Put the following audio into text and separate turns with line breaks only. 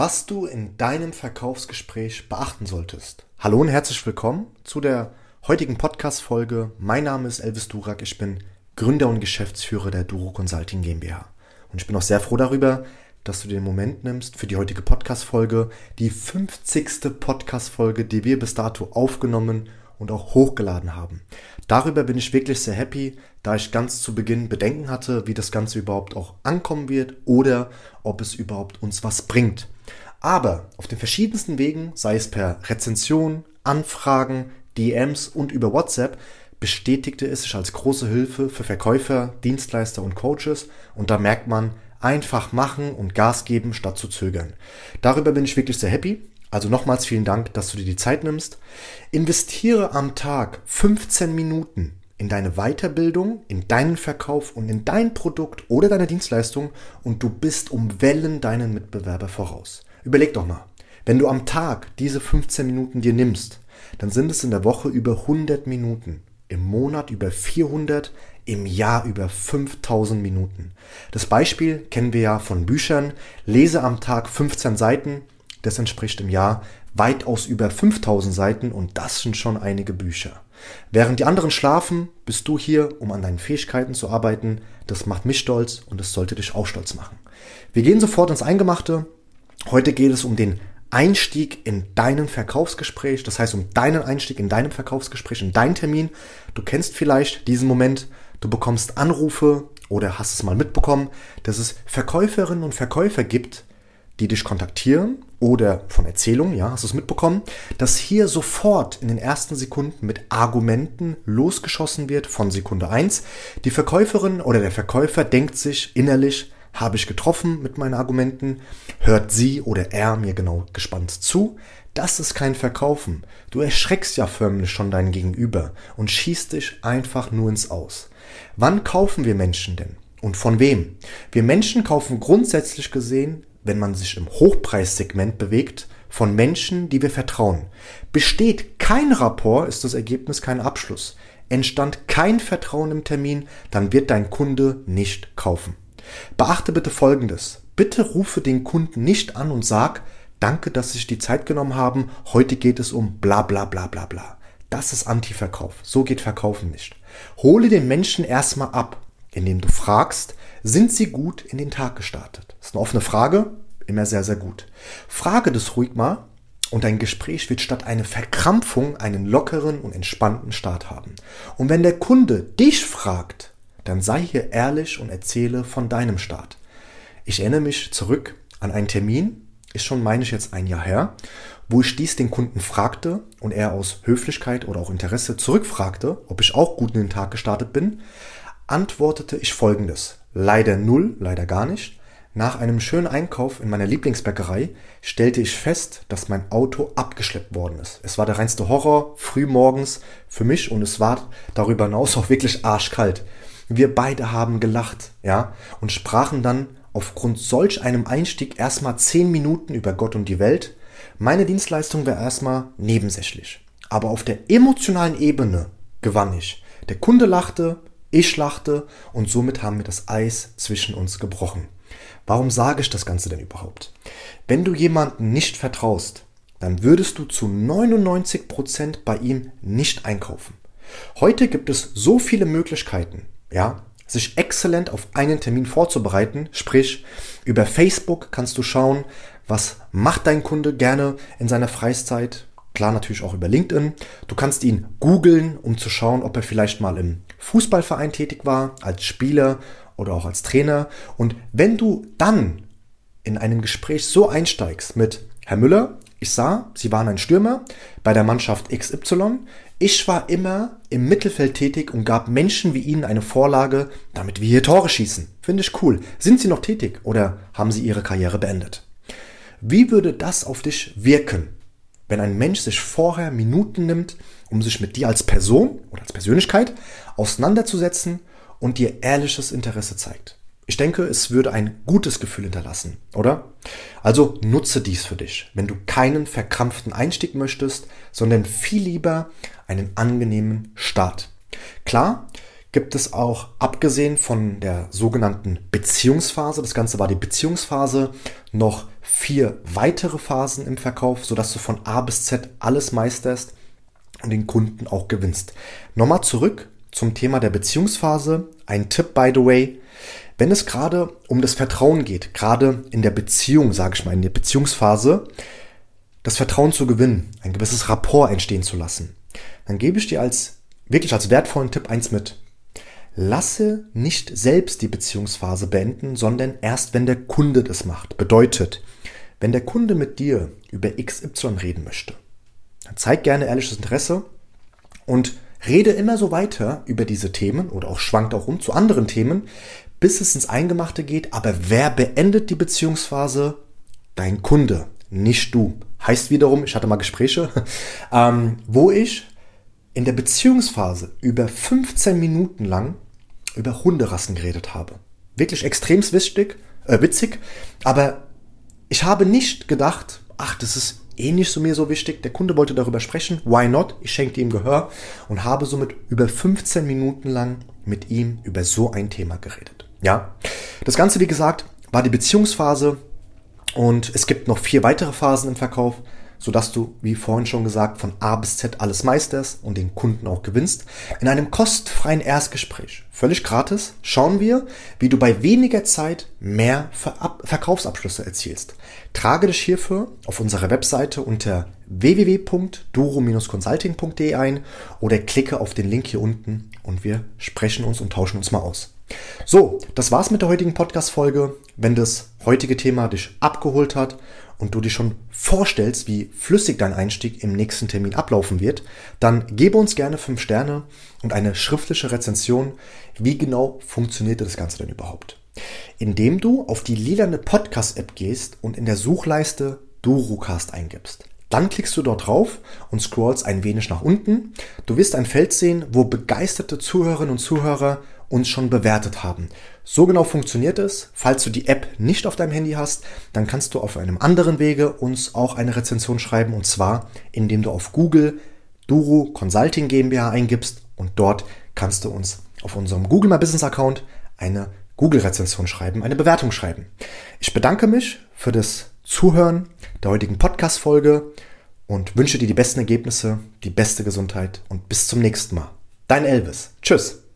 was du in deinem Verkaufsgespräch beachten solltest. Hallo und herzlich willkommen zu der heutigen Podcast-Folge. Mein Name ist Elvis Durak, ich bin Gründer und Geschäftsführer der Duro Consulting GmbH. Und ich bin auch sehr froh darüber, dass du den Moment nimmst für die heutige Podcast-Folge, die 50. Podcast-Folge, die wir bis dato aufgenommen und auch hochgeladen haben. Darüber bin ich wirklich sehr happy, da ich ganz zu Beginn Bedenken hatte, wie das Ganze überhaupt auch ankommen wird oder ob es überhaupt uns was bringt. Aber auf den verschiedensten Wegen, sei es per Rezension, Anfragen, DMs und über WhatsApp, bestätigte es sich als große Hilfe für Verkäufer, Dienstleister und Coaches und da merkt man, einfach machen und Gas geben statt zu zögern. Darüber bin ich wirklich sehr happy also nochmals vielen Dank, dass du dir die Zeit nimmst. Investiere am Tag 15 Minuten in deine Weiterbildung, in deinen Verkauf und in dein Produkt oder deine Dienstleistung und du bist um Wellen deinen Mitbewerber voraus. Überleg doch mal, wenn du am Tag diese 15 Minuten dir nimmst, dann sind es in der Woche über 100 Minuten, im Monat über 400, im Jahr über 5000 Minuten. Das Beispiel kennen wir ja von Büchern. Lese am Tag 15 Seiten, das entspricht im Jahr weitaus über 5000 Seiten und das sind schon einige Bücher. Während die anderen schlafen, bist du hier, um an deinen Fähigkeiten zu arbeiten. Das macht mich stolz und es sollte dich auch stolz machen. Wir gehen sofort ins Eingemachte. Heute geht es um den Einstieg in deinen Verkaufsgespräch, das heißt um deinen Einstieg in deinem Verkaufsgespräch, in deinen Termin. Du kennst vielleicht diesen Moment, du bekommst Anrufe oder hast es mal mitbekommen, dass es Verkäuferinnen und Verkäufer gibt, die dich kontaktieren oder von Erzählungen, ja, hast du es mitbekommen, dass hier sofort in den ersten Sekunden mit Argumenten losgeschossen wird von Sekunde eins. Die Verkäuferin oder der Verkäufer denkt sich innerlich, habe ich getroffen mit meinen Argumenten, hört sie oder er mir genau gespannt zu. Das ist kein Verkaufen. Du erschreckst ja förmlich schon deinen Gegenüber und schießt dich einfach nur ins Aus. Wann kaufen wir Menschen denn? Und von wem? Wir Menschen kaufen grundsätzlich gesehen wenn man sich im Hochpreissegment bewegt, von Menschen, die wir vertrauen. Besteht kein Rapport, ist das Ergebnis kein Abschluss. Entstand kein Vertrauen im Termin, dann wird dein Kunde nicht kaufen. Beachte bitte Folgendes. Bitte rufe den Kunden nicht an und sag, danke, dass Sie sich die Zeit genommen haben, heute geht es um bla bla bla bla bla. Das ist Antiverkauf. So geht Verkaufen nicht. Hole den Menschen erstmal ab, indem du fragst, sind Sie gut in den Tag gestartet? Das ist eine offene Frage, immer sehr, sehr gut. Frage das ruhig mal und dein Gespräch wird statt einer Verkrampfung einen lockeren und entspannten Start haben. Und wenn der Kunde dich fragt, dann sei hier ehrlich und erzähle von deinem Start. Ich erinnere mich zurück an einen Termin, ist schon, meine ich, jetzt ein Jahr her, wo ich dies den Kunden fragte und er aus Höflichkeit oder auch Interesse zurückfragte, ob ich auch gut in den Tag gestartet bin, antwortete ich folgendes. Leider null, leider gar nicht. Nach einem schönen Einkauf in meiner Lieblingsbäckerei stellte ich fest, dass mein Auto abgeschleppt worden ist. Es war der reinste Horror, früh morgens für mich und es war darüber hinaus auch wirklich arschkalt. Wir beide haben gelacht, ja, und sprachen dann aufgrund solch einem Einstieg erstmal zehn Minuten über Gott und die Welt. Meine Dienstleistung war erstmal nebensächlich. Aber auf der emotionalen Ebene gewann ich. Der Kunde lachte, ich lachte und somit haben wir das Eis zwischen uns gebrochen. Warum sage ich das Ganze denn überhaupt? Wenn du jemandem nicht vertraust, dann würdest du zu 99 Prozent bei ihm nicht einkaufen. Heute gibt es so viele Möglichkeiten, ja, sich exzellent auf einen Termin vorzubereiten. Sprich, über Facebook kannst du schauen, was macht dein Kunde gerne in seiner Freizeit, Klar natürlich auch über LinkedIn. Du kannst ihn googeln, um zu schauen, ob er vielleicht mal im Fußballverein tätig war, als Spieler oder auch als Trainer. Und wenn du dann in einem Gespräch so einsteigst mit Herr Müller, ich sah, Sie waren ein Stürmer bei der Mannschaft XY. Ich war immer im Mittelfeld tätig und gab Menschen wie Ihnen eine Vorlage, damit wir hier Tore schießen. Finde ich cool. Sind Sie noch tätig oder haben Sie Ihre Karriere beendet? Wie würde das auf dich wirken? Wenn ein Mensch sich vorher Minuten nimmt, um sich mit dir als Person oder als Persönlichkeit auseinanderzusetzen und dir ehrliches Interesse zeigt. Ich denke, es würde ein gutes Gefühl hinterlassen, oder? Also nutze dies für dich, wenn du keinen verkrampften Einstieg möchtest, sondern viel lieber einen angenehmen Start. Klar, gibt es auch, abgesehen von der sogenannten Beziehungsphase, das Ganze war die Beziehungsphase, noch vier weitere Phasen im Verkauf, sodass du von A bis Z alles meisterst und den Kunden auch gewinnst. Nochmal zurück zum Thema der Beziehungsphase. Ein Tipp, by the way. Wenn es gerade um das Vertrauen geht, gerade in der Beziehung, sage ich mal, in der Beziehungsphase, das Vertrauen zu gewinnen, ein gewisses Rapport entstehen zu lassen, dann gebe ich dir als wirklich als wertvollen Tipp eins mit. Lasse nicht selbst die Beziehungsphase beenden, sondern erst wenn der Kunde das macht. Bedeutet, wenn der Kunde mit dir über XY reden möchte, dann zeig gerne ehrliches Interesse und rede immer so weiter über diese Themen oder auch schwankt auch um zu anderen Themen, bis es ins Eingemachte geht. Aber wer beendet die Beziehungsphase? Dein Kunde, nicht du. Heißt wiederum, ich hatte mal Gespräche, ähm, wo ich in der Beziehungsphase über 15 Minuten lang über Hunderassen geredet habe. Wirklich extrem wichtig, äh, witzig, aber ich habe nicht gedacht, ach, das ist eh nicht so mir so wichtig. Der Kunde wollte darüber sprechen, why not? Ich schenkte ihm Gehör und habe somit über 15 Minuten lang mit ihm über so ein Thema geredet. Ja, das Ganze, wie gesagt, war die Beziehungsphase und es gibt noch vier weitere Phasen im Verkauf sodass du, wie vorhin schon gesagt, von A bis Z alles meisterst und den Kunden auch gewinnst. In einem kostenfreien Erstgespräch, völlig gratis, schauen wir, wie du bei weniger Zeit mehr Ver Verkaufsabschlüsse erzielst. Trage dich hierfür auf unserer Webseite unter www.duro-consulting.de ein oder klicke auf den Link hier unten und wir sprechen uns und tauschen uns mal aus. So, das war's mit der heutigen Podcast-Folge. Wenn das heutige Thema dich abgeholt hat und du dir schon vorstellst, wie flüssig dein Einstieg im nächsten Termin ablaufen wird, dann gebe uns gerne fünf Sterne und eine schriftliche Rezension. Wie genau funktioniert das Ganze denn überhaupt? Indem du auf die lilane Podcast-App gehst und in der Suchleiste Durucast eingibst. Dann klickst du dort drauf und scrollst ein wenig nach unten. Du wirst ein Feld sehen, wo begeisterte Zuhörerinnen und Zuhörer uns schon bewertet haben. So genau funktioniert es. Falls du die App nicht auf deinem Handy hast, dann kannst du auf einem anderen Wege uns auch eine Rezension schreiben und zwar, indem du auf Google Duru Consulting GmbH eingibst und dort kannst du uns auf unserem Google My Business Account eine Google-Rezension schreiben, eine Bewertung schreiben. Ich bedanke mich für das Zuhören der heutigen Podcast-Folge und wünsche dir die besten Ergebnisse, die beste Gesundheit und bis zum nächsten Mal. Dein Elvis. Tschüss.